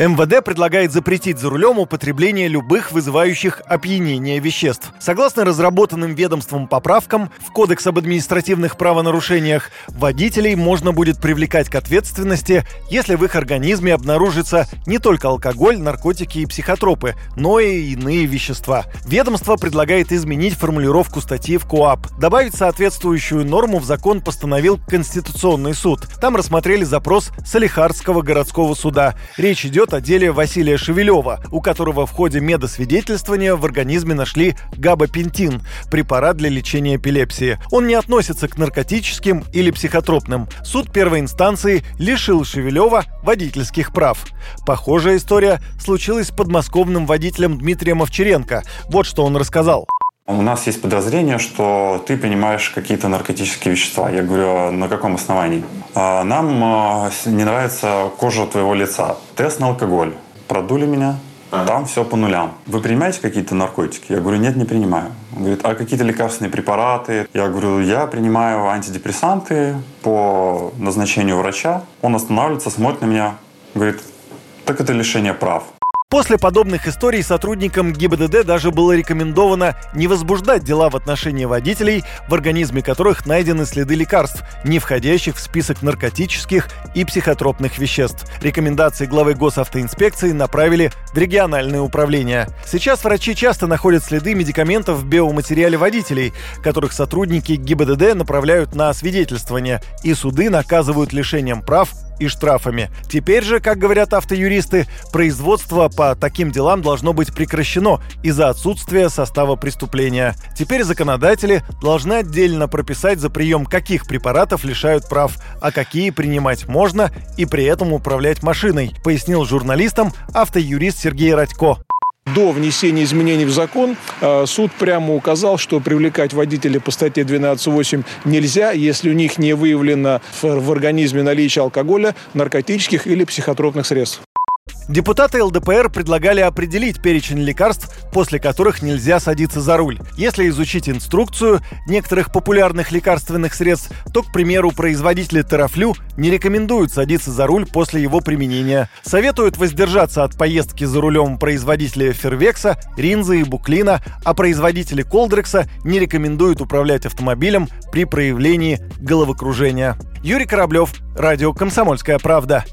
МВД предлагает запретить за рулем употребление любых вызывающих опьянение веществ. Согласно разработанным ведомством поправкам в Кодекс об административных правонарушениях, водителей можно будет привлекать к ответственности, если в их организме обнаружится не только алкоголь, наркотики и психотропы, но и иные вещества. Ведомство предлагает изменить формулировку статьи в КОАП. Добавить соответствующую норму в закон постановил Конституционный суд. Там рассмотрели запрос Салихардского городского суда. Речь идет идет деле Василия Шевелева, у которого в ходе медосвидетельствования в организме нашли габапентин – препарат для лечения эпилепсии. Он не относится к наркотическим или психотропным. Суд первой инстанции лишил Шевелева водительских прав. Похожая история случилась с подмосковным водителем Дмитрием Овчаренко. Вот что он рассказал. У нас есть подозрение, что ты принимаешь какие-то наркотические вещества. Я говорю, на каком основании? А, нам а, не нравится кожа твоего лица. Тест на алкоголь. Продули меня, там все по нулям. Вы принимаете какие-то наркотики? Я говорю, нет, не принимаю. Он говорит, а какие-то лекарственные препараты? Я говорю, я принимаю антидепрессанты по назначению врача. Он останавливается, смотрит на меня, говорит, так это лишение прав. После подобных историй сотрудникам ГИБДД даже было рекомендовано не возбуждать дела в отношении водителей, в организме которых найдены следы лекарств, не входящих в список наркотических и психотропных веществ. Рекомендации главы госавтоинспекции направили в региональное управление. Сейчас врачи часто находят следы медикаментов в биоматериале водителей, которых сотрудники ГИБДД направляют на освидетельствование, и суды наказывают лишением прав и штрафами. Теперь же, как говорят автоюристы, производство по таким делам должно быть прекращено из-за отсутствия состава преступления. Теперь законодатели должны отдельно прописать, за прием каких препаратов лишают прав, а какие принимать можно и при этом управлять машиной, пояснил журналистам автоюрист Сергей Радько. До внесения изменений в закон э, суд прямо указал, что привлекать водителей по статье 12.8 нельзя, если у них не выявлено в организме наличие алкоголя, наркотических или психотропных средств. Депутаты ЛДПР предлагали определить перечень лекарств, после которых нельзя садиться за руль. Если изучить инструкцию некоторых популярных лекарственных средств, то, к примеру, производители терафлю не рекомендуют садиться за руль после его применения. Советуют воздержаться от поездки за рулем производителя Фервекса, Ринза и Буклина, а производители Колдрекса не рекомендуют управлять автомобилем при проявлении головокружения. Юрий Кораблев, Радио «Комсомольская правда».